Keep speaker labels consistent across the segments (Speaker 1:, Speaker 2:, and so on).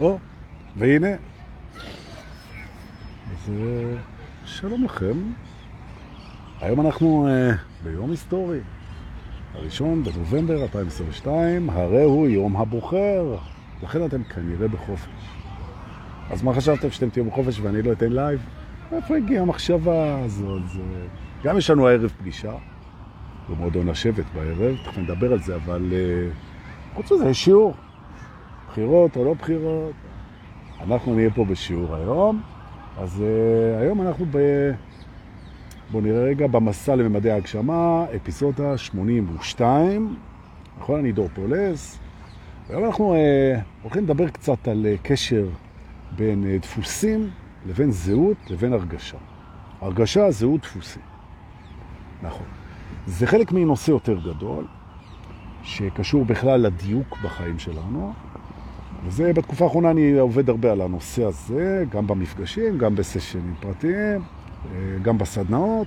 Speaker 1: או, והנה. אז אה, שלום לכם. היום אנחנו אה, ביום היסטורי. הראשון בנובמבר 2022, הרי הוא יום הבוחר. לכן אתם כנראה בחופש. אז מה חשבתם שאתם תהיו בחופש ואני לא אתן live? איפה הגיעה המחשבה הזאת? זה... גם יש לנו הערב פגישה, במועדון השבט בערב, תכף נדבר על זה, אבל אה, חוץ מזה יש שיעור. בחירות או לא בחירות. אנחנו נהיה פה בשיעור היום. אז uh, היום אנחנו ב... בואו נראה רגע במסע לממדי ההגשמה, אפיסודה 82. נכון, אני דור פולס. היום אנחנו uh, הולכים לדבר קצת על uh, קשר בין uh, דפוסים לבין זהות לבין הרגשה. הרגשה, זהות, דפוסים. נכון. זה חלק מנושא יותר גדול, שקשור בכלל לדיוק בחיים שלנו. וזה, בתקופה האחרונה אני עובד הרבה על הנושא הזה, גם במפגשים, גם בסשנים פרטיים, גם בסדנאות,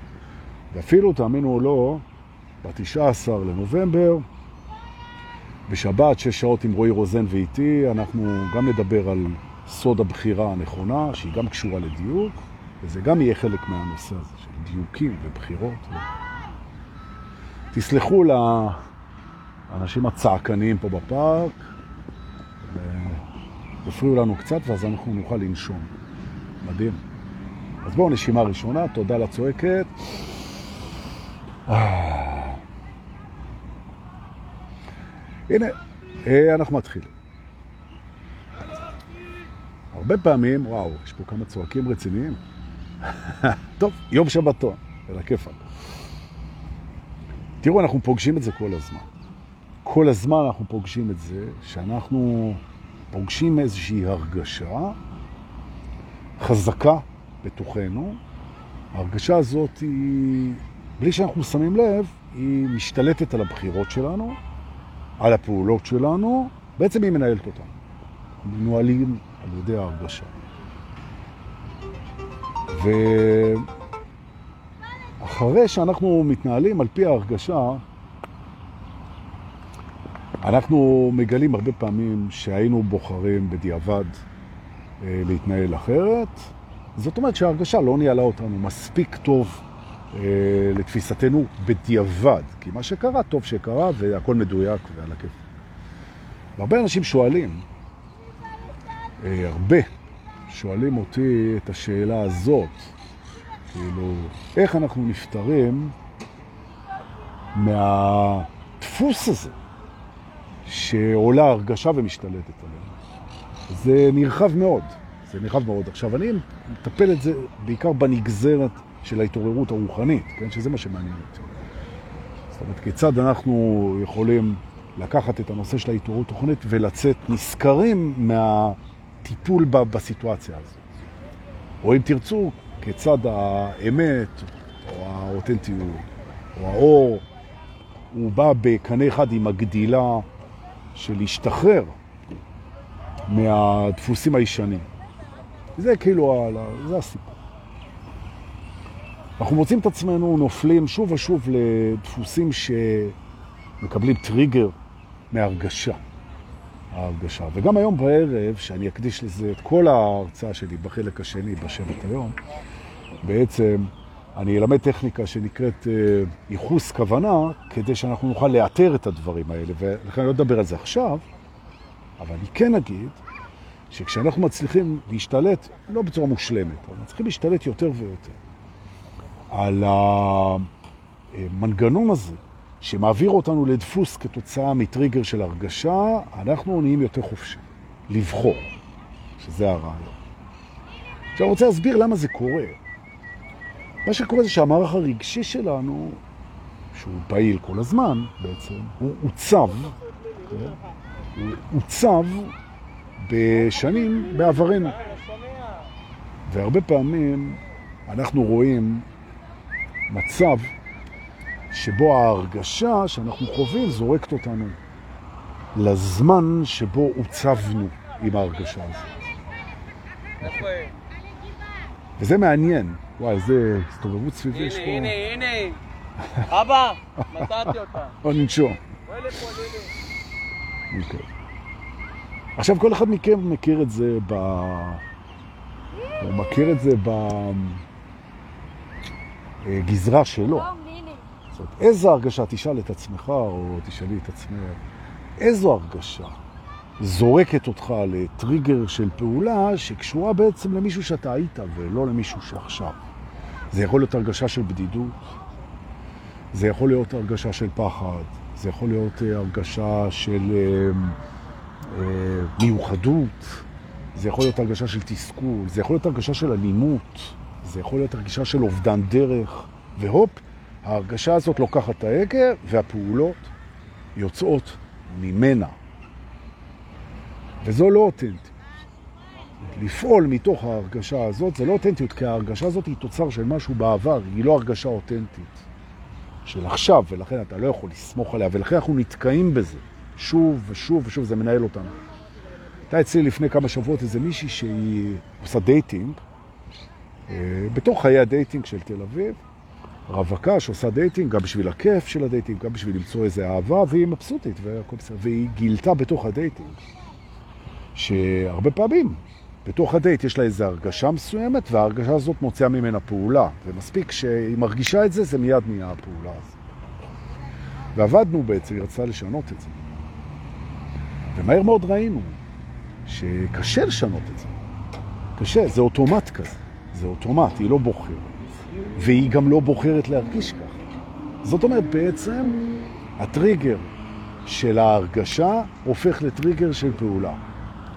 Speaker 1: ואפילו, תאמינו או לא, ב-19 לנובמבר, בשבת, שש שעות עם רועי רוזן ואיתי, אנחנו גם נדבר על סוד הבחירה הנכונה, שהיא גם קשורה לדיוק, וזה גם יהיה חלק מהנושא הזה של דיוקים ובחירות. ו... תסלחו לאנשים הצעקניים פה בפארק, יפריעו לנו קצת, ואז אנחנו נוכל לנשום. מדהים. אז בואו נשימה ראשונה, תודה לצועקת. הנה, אנחנו מתחילים. הרבה פעמים, וואו, יש פה כמה צועקים רציניים. טוב, יום שבתון, אל הכיפק. תראו, אנחנו פוגשים את זה כל הזמן. כל הזמן אנחנו פוגשים את זה שאנחנו פוגשים איזושהי הרגשה חזקה בתוכנו. ההרגשה הזאת היא, בלי שאנחנו שמים לב, היא משתלטת על הבחירות שלנו, על הפעולות שלנו, בעצם היא מנהלת אותנו. מנוהלים על ידי ההרגשה. ואחרי שאנחנו מתנהלים על פי ההרגשה, אנחנו מגלים הרבה פעמים שהיינו בוחרים בדיעבד אה, להתנהל אחרת. זאת אומרת שההרגשה לא ניהלה אותנו מספיק טוב אה, לתפיסתנו בדיעבד. כי מה שקרה, טוב שקרה, והכל מדויק ועל הכיף. והרבה אנשים שואלים, אה, הרבה שואלים אותי את השאלה הזאת, כאילו, איך אנחנו נפטרים מהדפוס הזה? שעולה הרגשה ומשתלטת עלינו. זה נרחב מאוד, זה נרחב מאוד. עכשיו, אני מטפל את זה בעיקר בנגזרת של ההתעוררות הרוחנית, כן? שזה מה שמעניין אותי. זאת אומרת, כיצד אנחנו יכולים לקחת את הנושא של ההתעוררות הרוחנית ולצאת נזכרים מהטיפול בסיטואציה הזאת. או אם תרצו, כיצד האמת, או האותנטיות, או האור, הוא בא בקנה אחד עם הגדילה של להשתחרר מהדפוסים הישנים. זה כאילו, זה הסיפור. אנחנו מוצאים את עצמנו נופלים שוב ושוב לדפוסים שמקבלים טריגר מהרגשה. ההרגשה. וגם היום בערב, שאני אקדיש לזה את כל ההרצאה שלי בחלק השני בשבט היום, בעצם אני אלמד טכניקה שנקראת אה, ייחוס כוונה, כדי שאנחנו נוכל לאתר את הדברים האלה, ולכן אני לא אדבר על זה עכשיו, אבל אני כן אגיד שכשאנחנו מצליחים להשתלט, לא בצורה מושלמת, אבל מצליחים להשתלט יותר ויותר על המנגנון הזה, שמעביר אותנו לדפוס כתוצאה מטריגר של הרגשה, אנחנו נהיים יותר חופשי, לבחור, שזה הרעיון. עכשיו אני רוצה להסביר למה זה קורה. מה שקורה זה שהמערך הרגשי שלנו, שהוא פעיל כל הזמן בעצם, הוא עוצב, הוא עוצב בשנים בעברנו. והרבה פעמים אנחנו רואים מצב שבו ההרגשה שאנחנו חווים זורקת אותנו לזמן שבו עוצבנו עם ההרגשה הזאת. וזה מעניין, וואי, איזה הסתובבות סביבי יש פה.
Speaker 2: הנה, הנה, הנה. אבא, מצאתי אותה.
Speaker 1: בוא ננשום.
Speaker 2: בואי לפה, לילי.
Speaker 1: אוקיי. עכשיו, כל אחד מכם מכיר את זה ב... הוא מכיר את זה בגזרה שלו. זאת אומרת, איזו הרגשה, תשאל את עצמך או תשאלי את עצמך, איזו הרגשה זורקת אותך לטריגר של פעולה שקשורה בעצם למישהו שאתה היית ולא למישהו שעכשיו. זה יכול להיות הרגשה של בדידות, זה יכול להיות הרגשה של פחד, זה יכול להיות אה, הרגשה של אה, אה, מיוחדות, זה יכול להיות הרגשה של תסכול, זה יכול להיות הרגשה של אלימות, זה יכול להיות הרגשה של אובדן דרך, והופ, ההרגשה הזאת לוקחת את ההגה והפעולות יוצאות ממנה. וזו לא אותנטיות. לפעול מתוך ההרגשה הזאת זה לא אותנטיות, כי ההרגשה הזאת היא תוצר של משהו בעבר, היא לא הרגשה אותנטית של עכשיו, ולכן אתה לא יכול לסמוך עליה, ולכן אנחנו נתקעים בזה שוב ושוב ושוב, זה מנהל אותנו. הייתה אצלי לפני כמה שבועות איזה מישהי שהיא עושה dating, אה, בתוך חיי ה dating של תל אביב, רווקה שעושה dating, גם בשביל הכיף של ה dating, גם בשביל למצוא איזה אהבה, והיא מבסוטית, והיא גילתה בתוך ה dating, שהרבה פעמים בתוך הדייט יש לה איזו הרגשה מסוימת, וההרגשה הזאת מוציאה ממנה פעולה, ומספיק שהיא מרגישה את זה, זה מיד נהיה הפעולה הזאת. ועבדנו בעצם, היא רצתה לשנות את זה. ומהר מאוד ראינו שקשה לשנות את זה. קשה, זה אוטומט כזה. זה אוטומט, היא לא בוחרת. והיא גם לא בוחרת להרגיש ככה. זאת אומרת, בעצם הטריגר של ההרגשה הופך לטריגר של פעולה.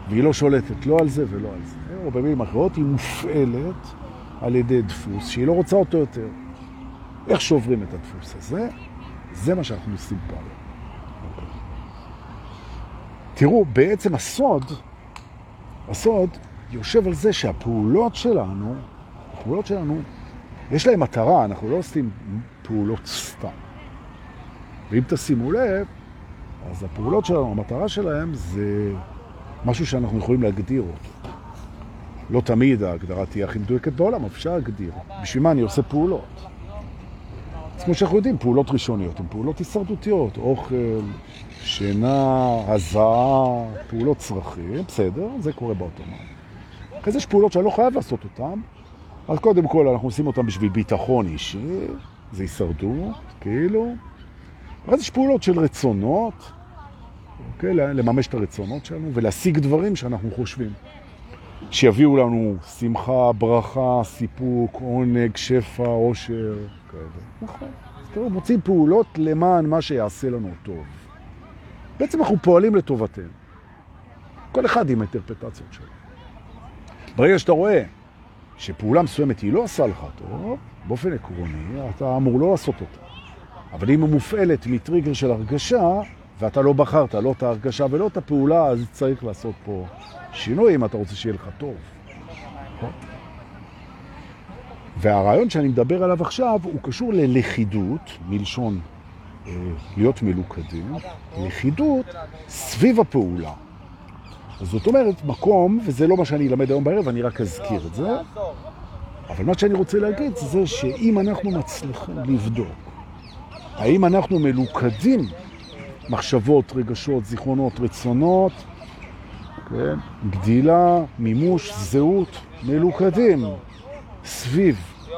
Speaker 1: והיא לא שולטת לא על זה ולא על זה. או במילים אחרות, היא מופעלת על ידי דפוס שהיא לא רוצה אותו יותר. איך שוברים את הדפוס הזה? זה מה שאנחנו עושים פה היום. תראו, בעצם הסוד, הסוד יושב על זה שהפעולות שלנו, הפעולות שלנו, יש להן מטרה, אנחנו לא עושים פעולות סתם. ואם תשימו לב, אז הפעולות שלנו, המטרה שלהן זה משהו שאנחנו יכולים להגדיר אותו. לא תמיד ההגדרה תהיה הכי מדויקת בעולם, אפשר להגדיר. בשביל מה אני עושה פעולות? אז כמו שאנחנו יודעים, פעולות ראשוניות הן פעולות הישרדותיות, אוכל, שינה, הזעה, פעולות צרכים, בסדר, זה קורה באוטומט. אחרי זה יש פעולות שאני לא חייב לעשות אותן, אז קודם כל אנחנו עושים אותן בשביל ביטחון אישי, זה הישרדות, כאילו. אחרי זה יש פעולות של רצונות, אוקיי? לממש את הרצונות שלנו ולהשיג דברים שאנחנו חושבים. שיביאו לנו שמחה, ברכה, סיפוק, עונג, שפע, עושר, כאלה. נכון. תראו, מוצאים פעולות למען מה שיעשה לנו טוב. בעצם אנחנו פועלים לטובתנו. כל אחד עם האינטרפטציות שלו. ברגע שאתה רואה שפעולה מסוימת היא לא עשה לך טוב, באופן עקרוני, אתה אמור לא לעשות אותה. אבל אם היא מופעלת מטריגר של הרגשה, ואתה לא בחרת לא את ההרגשה ולא את הפעולה, אז צריך לעשות פה שינוי אם אתה רוצה שיהיה לך טוב. נכון? והרעיון שאני מדבר עליו עכשיו הוא קשור ללכידות, מלשון אה, להיות מלוכדים, לכידות סביב הפעולה. זאת אומרת, מקום, וזה לא מה שאני אלמד היום בערב, אני רק אזכיר את זה, אבל מה שאני רוצה להגיד זה שאם אנחנו מצליחים לבדוק האם אנחנו מלוכדים מחשבות, רגשות, זיכרונות, רצונות, כן? גדילה, מימוש, זהות, מלוכדים סביב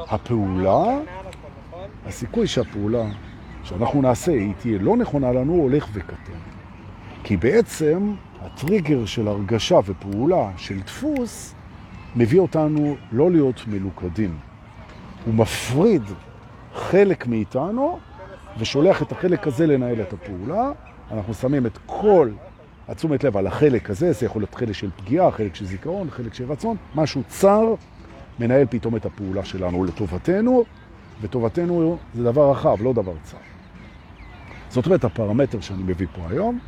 Speaker 1: הפעולה, הסיכוי שהפעולה שאנחנו נעשה היא תהיה לא נכונה לנו הולך וקטן. כי בעצם הטריגר של הרגשה ופעולה של דפוס מביא אותנו לא להיות מלוכדים. הוא מפריד חלק מאיתנו ושולח את החלק הזה לנהל את הפעולה. אנחנו שמים את כל התשומת לב על החלק הזה, זה יכול להיות חלק של פגיעה, חלק של זיכרון, חלק של רצון, משהו צר מנהל פתאום את הפעולה שלנו לטובתנו, וטובתנו זה דבר רחב, לא דבר צר. זאת אומרת, הפרמטר שאני מביא פה היום,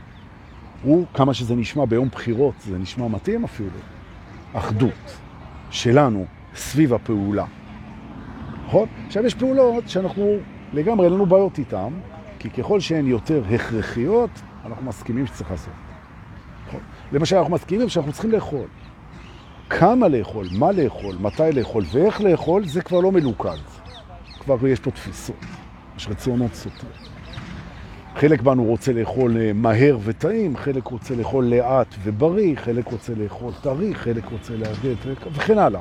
Speaker 1: הוא כמה שזה נשמע ביום בחירות, זה נשמע מתאים אפילו, אחדות שלנו סביב הפעולה. נכון? עכשיו יש פעולות שאנחנו לגמרי אין לנו בעיות איתן, כי ככל שהן יותר הכרחיות, אנחנו מסכימים שצריך לעשות. נכון? למשל, אנחנו מסכימים שאנחנו צריכים לאכול. כמה לאכול, מה לאכול, מתי לאכול ואיך לאכול, זה כבר לא מלוכד. כבר יש פה תפיסות, יש רצונות סותרים. חלק בנו רוצה לאכול אה, מהר וטעים, חלק רוצה לאכול לאט ובריא, חלק רוצה לאכול טרי, חלק רוצה להגד וכן הלאה.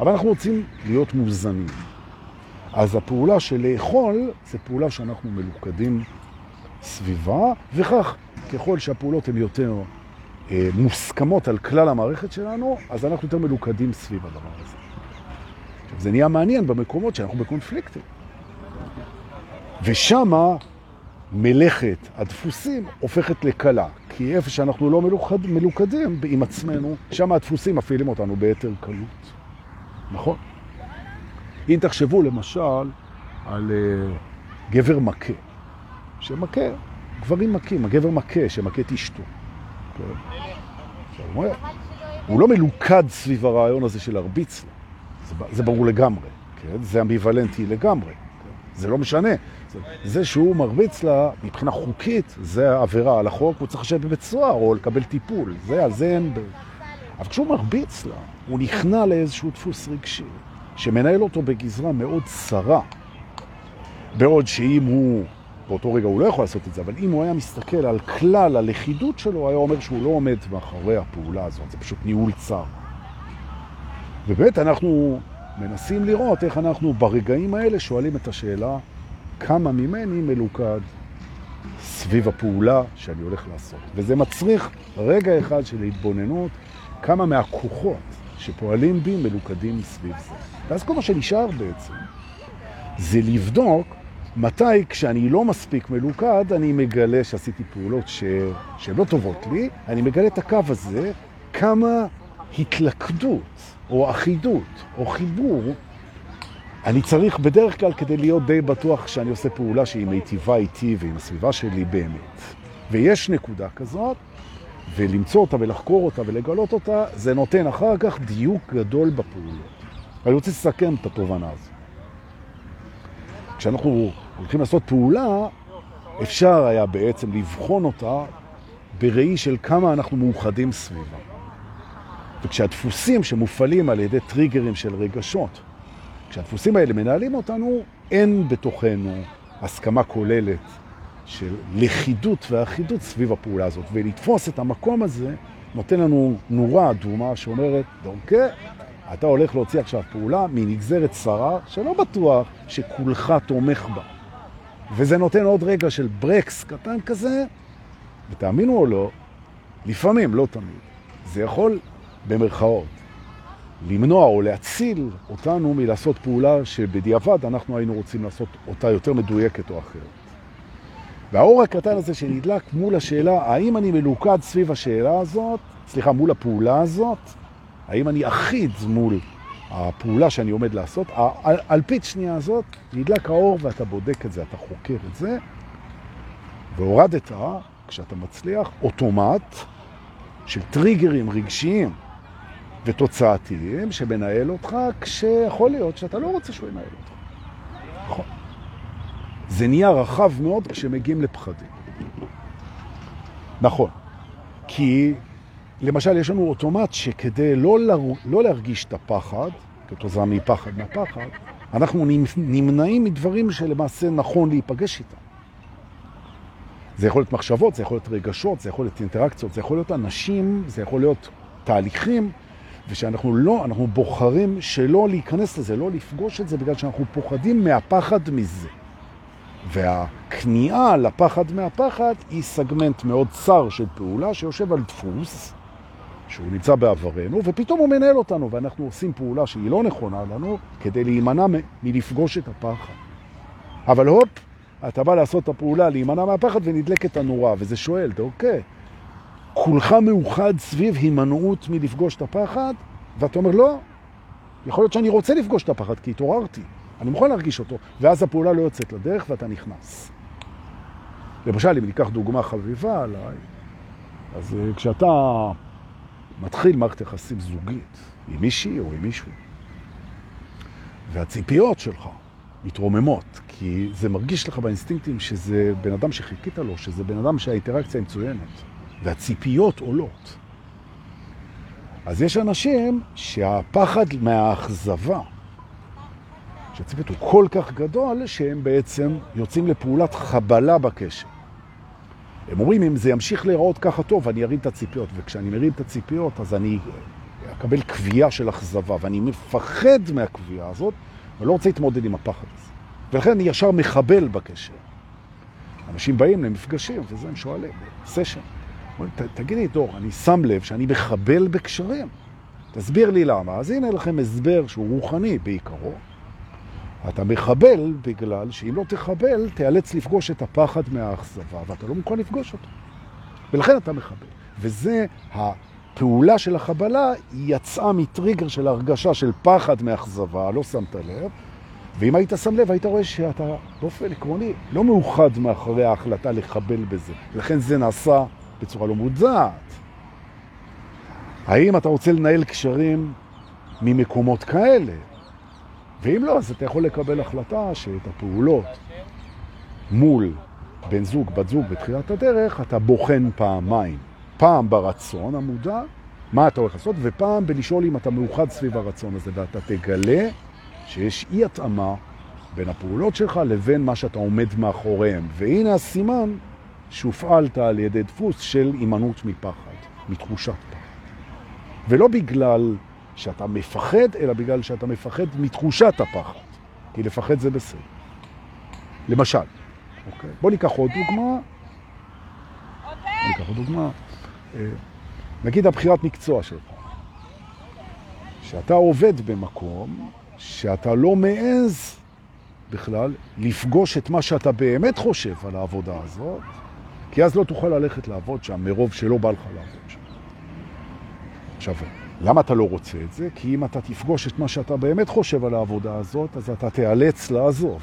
Speaker 1: אבל אנחנו רוצים להיות מוזנים. אז הפעולה של לאכול זה פעולה שאנחנו מלוכדים סביבה, וכך ככל שהפעולות הן יותר אה, מוסכמות על כלל המערכת שלנו, אז אנחנו יותר מלוכדים סביב הדבר הזה. עכשיו, זה נהיה מעניין במקומות שאנחנו בקונפליקטים. ושמה מלאכת הדפוסים הופכת לקלה. כי איפה שאנחנו לא מלוכד, מלוכדים עם עצמנו, שם הדפוסים מפעילים אותנו ביתר קלות. נכון? אם תחשבו למשל על uh, גבר מכה, שמכה, גברים מכים, הגבר מכה, שמכה את אשתו. כן? הוא, לא מלוכד סביב הרעיון הזה של להרביץ לו. זה, זה ברור לגמרי, כן? זה אמביוולנטי לגמרי. כן? זה לא משנה. זה, זה שהוא מרביץ לה, מבחינה חוקית, זה עבירה על החוק, הוא צריך לשבת בבית סוהר או לקבל טיפול. זה, על זה אין... ב... אבל כשהוא מרביץ לה, הוא נכנע לאיזשהו דפוס רגשי, שמנהל אותו בגזרה מאוד צרה. בעוד שאם הוא, באותו רגע הוא לא יכול לעשות את זה, אבל אם הוא היה מסתכל על כלל הלכידות שלו, היה אומר שהוא לא עומד מאחורי הפעולה הזאת, זה פשוט ניהול צר. ובאמת אנחנו מנסים לראות איך אנחנו ברגעים האלה שואלים את השאלה, כמה ממני מלוכד סביב הפעולה שאני הולך לעשות. וזה מצריך רגע אחד של התבוננות, כמה מהכוחות שפועלים בי מלוכדים סביב זה. ואז כל מה שנשאר בעצם זה לבדוק מתי כשאני לא מספיק מלוכד אני מגלה שעשיתי פעולות ש... שהן לא טובות לי, אני מגלה את הקו הזה, כמה התלכדות או אחידות או חיבור אני צריך בדרך כלל כדי להיות די בטוח שאני עושה פעולה שהיא מיטיבה איתי ועם הסביבה שלי באמת. ויש נקודה כזאת, ולמצוא אותה ולחקור אותה ולגלות אותה, זה נותן אחר כך דיוק גדול בפעולות. אני רוצה לסכם את התובנה הזו. כשאנחנו הולכים לעשות פעולה, אפשר היה בעצם לבחון אותה בראי של כמה אנחנו מאוחדים סביבה. וכשהדפוסים שמופעלים על ידי טריגרים של רגשות, כשהדפוסים האלה מנהלים אותנו, אין בתוכנו הסכמה כוללת של לכידות ואחידות סביב הפעולה הזאת. ולתפוס את המקום הזה נותן לנו נורה אדומה שאומרת, דונקה, אתה הולך להוציא עכשיו פעולה מנגזרת צרה שלא בטוח שכולך תומך בה. וזה נותן עוד רגע של ברקס קטן כזה, ותאמינו או לא, לפעמים, לא תמיד, זה יכול, במרכאות, למנוע או להציל אותנו מלעשות פעולה שבדיעבד אנחנו היינו רוצים לעשות אותה יותר מדויקת או אחרת. והאור הקטן הזה שנדלק מול השאלה, האם אני מלוכד סביב השאלה הזאת, סליחה, מול הפעולה הזאת, האם אני אחיד מול הפעולה שאני עומד לעשות, האלפית שנייה הזאת, נדלק האור ואתה בודק את זה, אתה חוקר את זה, והורדת, כשאתה מצליח, אוטומט של טריגרים רגשיים ותוצאתיים שמנהל אותך כשיכול להיות שאתה לא רוצה שהוא ינהל אותך. זה נהיה רחב מאוד כשמגיעים לפחדים. נכון. כי למשל יש לנו אוטומט שכדי לא, לה, לא להרגיש את הפחד, כתוצאה מפחד מהפחד, אנחנו נמנעים מדברים שלמעשה נכון להיפגש איתם. זה יכול להיות מחשבות, זה יכול להיות רגשות, זה יכול להיות אינטראקציות, זה יכול להיות אנשים, זה יכול להיות תהליכים ושאנחנו לא, אנחנו בוחרים שלא להיכנס לזה, לא לפגוש את זה, בגלל שאנחנו פוחדים מהפחד מזה. והכניעה לפחד מהפחד היא סגמנט מאוד צר של פעולה שיושב על דפוס, שהוא נמצא בעברנו, ופתאום הוא מנהל אותנו, ואנחנו עושים פעולה שהיא לא נכונה לנו, כדי להימנע מלפגוש את הפחד. אבל הופ, אתה בא לעשות את הפעולה, להימנע מהפחד, ונדלקת הנורה, וזה שואל, אוקיי, כולך מאוחד סביב הימנעות מלפגוש את הפחד, ואתה אומר, לא, יכול להיות שאני רוצה לפגוש את הפחד, כי התעוררתי, אני מוכן להרגיש אותו, ואז הפעולה לא יוצאת לדרך ואתה נכנס. למשל, אם ניקח דוגמה חביבה עליי, אז אה, כשאתה מתחיל מערכת יחסים זוגית עם מישהי או עם מישהו, והציפיות שלך מתרוממות, כי זה מרגיש לך באינסטינקטים שזה בן אדם שחיכית לו, שזה בן אדם שהאינטראקציה מצוינת. והציפיות עולות. אז יש אנשים שהפחד מהאכזבה שהציפיות הוא כל כך גדול, שהם בעצם יוצאים לפעולת חבלה בקשר. הם אומרים, אם זה ימשיך להיראות ככה טוב, אני ארים את הציפיות, וכשאני מרים את הציפיות, אז אני אקבל קביעה של אכזבה, ואני מפחד מהקביעה הזאת, ולא רוצה להתמודד עם הפחד הזה. ולכן אני ישר מחבל בקשר. אנשים באים למפגשים, וזה הם שואלים, סשן. אומרים, תגידי, דור, אני שם לב שאני מחבל בקשרים. תסביר לי למה. אז הנה לכם הסבר שהוא רוחני בעיקרו. אתה מחבל בגלל שאם לא תחבל, תיאלץ לפגוש את הפחד מהאכזבה, ואתה לא מוכן לפגוש אותו. ולכן אתה מחבל. וזה הפעולה של החבלה, היא יצאה מטריגר של הרגשה של פחד מאכזבה, לא שמת לב, ואם היית שם לב, היית רואה שאתה באופן עקרוני לא מאוחד מאחורי ההחלטה לחבל בזה. לכן זה נעשה בצורה לא מודעת. האם אתה רוצה לנהל קשרים ממקומות כאלה? ואם לא, אז אתה יכול לקבל החלטה שאת הפעולות מול בן זוג, בת זוג בתחילת הדרך, אתה בוחן פעמיים. פעם ברצון המודע, מה אתה הולך לעשות, ופעם בלשאול אם אתה מאוחד סביב הרצון הזה, ואתה תגלה שיש אי התאמה בין הפעולות שלך לבין מה שאתה עומד מאחוריהם. והנה הסימן שהופעלת על ידי דפוס של אימנות מפחד, מתחושת פחד. ולא בגלל שאתה מפחד, אלא בגלל שאתה מפחד מתחושת הפחד. כי לפחד זה בסדר. למשל, אוקיי? בוא ניקח עוד דוגמה. ניקח עוד דוגמה. אה, נגיד הבחירת מקצוע שלך. שאתה עובד במקום שאתה לא מעז בכלל לפגוש את מה שאתה באמת חושב על העבודה הזאת, כי אז לא תוכל ללכת לעבוד שם מרוב שלא בא לך לעבוד שם. עכשיו, למה אתה לא רוצה את זה? כי אם אתה תפגוש את מה שאתה באמת חושב על העבודה הזאת, אז אתה תיאלץ לעזוב.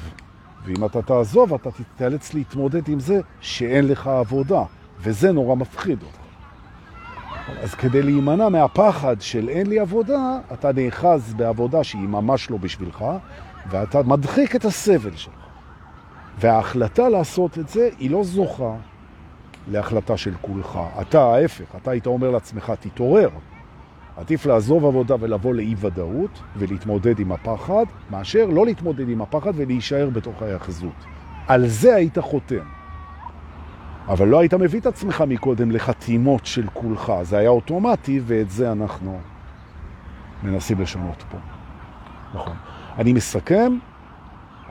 Speaker 1: ואם אתה תעזוב, אתה תיאלץ להתמודד עם זה שאין לך עבודה, וזה נורא מפחיד אותך. אז כדי להימנע מהפחד של אין לי עבודה, אתה נאחז בעבודה שהיא ממש לא בשבילך, ואתה מדחיק את הסבל שלך. וההחלטה לעשות את זה היא לא זוכה להחלטה של כולך. אתה ההפך, אתה היית אומר לעצמך, תתעורר. עדיף לעזוב עבודה ולבוא לאי-ודאות ולהתמודד עם הפחד, מאשר לא להתמודד עם הפחד ולהישאר בתוך היחזות. על זה היית חותם. אבל לא היית מביא את עצמך מקודם לחתימות של כולך, זה היה אוטומטי ואת זה אנחנו מנסים לשנות פה. נכון. אני מסכם,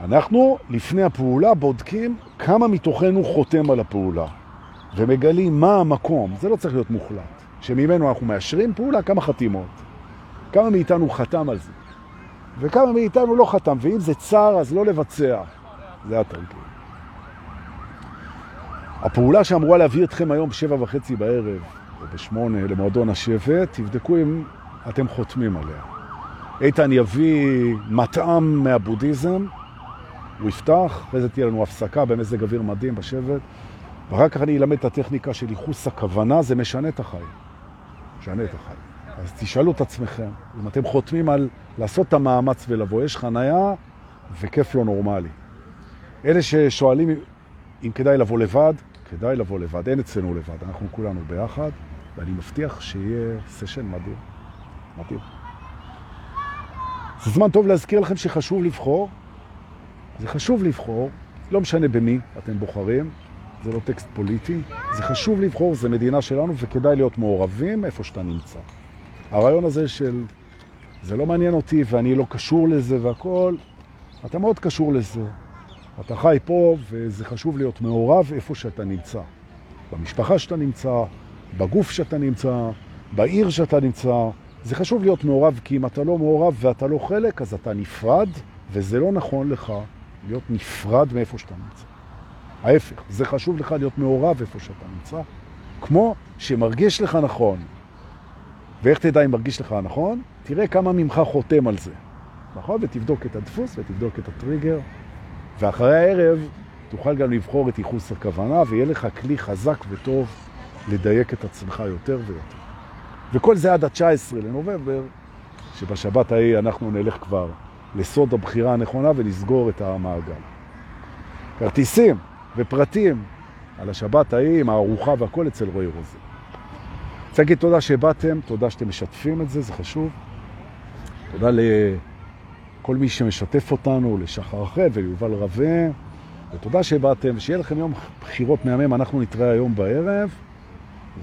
Speaker 1: אנחנו לפני הפעולה בודקים כמה מתוכנו חותם על הפעולה ומגלים מה המקום, זה לא צריך להיות מוחלט, שממנו אנחנו מאשרים פעולה, כמה חתימות, כמה מאיתנו חתם על זה וכמה מאיתנו לא חתם, ואם זה צר אז לא לבצע, זה התרגיל. הפעולה שאמורה להביא אתכם היום בשבע וחצי בערב, או בשמונה, למועדון השבט, תבדקו אם אתם חותמים עליה. איתן יביא מטעם מהבודהיזם, הוא יפתח, אחרי זה תהיה לנו הפסקה במזג אוויר מדהים בשבט, ואחר כך אני אלמד את הטכניקה של ייחוס הכוונה, זה משנה את החיים. משנה את החיים. אז תשאלו את עצמכם, אם אתם חותמים על לעשות את המאמץ ולבוא, יש חנייה וכיף לא נורמלי. אלה ששואלים אם כדאי לבוא לבד, כדאי לבוא לבד, אין אצלנו לבד, אנחנו כולנו ביחד, ואני מבטיח שיהיה סשן מדהים. מדהים. זה זמן טוב להזכיר לכם שחשוב לבחור. זה חשוב לבחור, לא משנה במי אתם בוחרים, זה לא טקסט פוליטי, זה חשוב לבחור, זה מדינה שלנו וכדאי להיות מעורבים איפה שאתה נמצא. הרעיון הזה של זה לא מעניין אותי ואני לא קשור לזה והכל, אתה מאוד קשור לזה. אתה חי פה וזה חשוב להיות מעורב איפה שאתה נמצא. במשפחה שאתה נמצא, בגוף שאתה נמצא, בעיר שאתה נמצא. זה חשוב להיות מעורב, כי אם אתה לא מעורב ואתה לא חלק, אז אתה נפרד, וזה לא נכון לך להיות נפרד מאיפה שאתה נמצא. ההפך, זה חשוב לך להיות מעורב איפה שאתה נמצא, כמו שמרגיש לך נכון. ואיך תדע אם מרגיש לך נכון? תראה כמה ממך חותם על זה. נכון? ותבדוק את הדפוס ותבדוק את הטריגר. ואחרי הערב תוכל גם לבחור את ייחוס הכוונה, ויהיה לך כלי חזק וטוב לדייק את עצמך יותר ויותר. וכל זה עד ה-19 לנובמבר, שבשבת ההיא אנחנו נלך כבר לסוד הבחירה הנכונה ונסגור את המעגל. כרטיסים ופרטים על השבת ההיא עם הארוחה והכל אצל רועי רוזר. רוצה להגיד תודה שבאתם, תודה שאתם משתפים את זה, זה חשוב. תודה כל מי שמשתף אותנו, לשחר אחרי וליובל רווה, ותודה שבאתם, ושיהיה לכם יום בחירות מהמם, אנחנו נתראה היום בערב,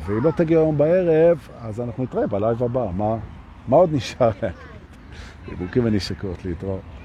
Speaker 1: ואם לא תגיע היום בערב, אז אנחנו נתראה בלייב הבא, מה, מה עוד נשאר? חיבוקים ונשקות להתראות.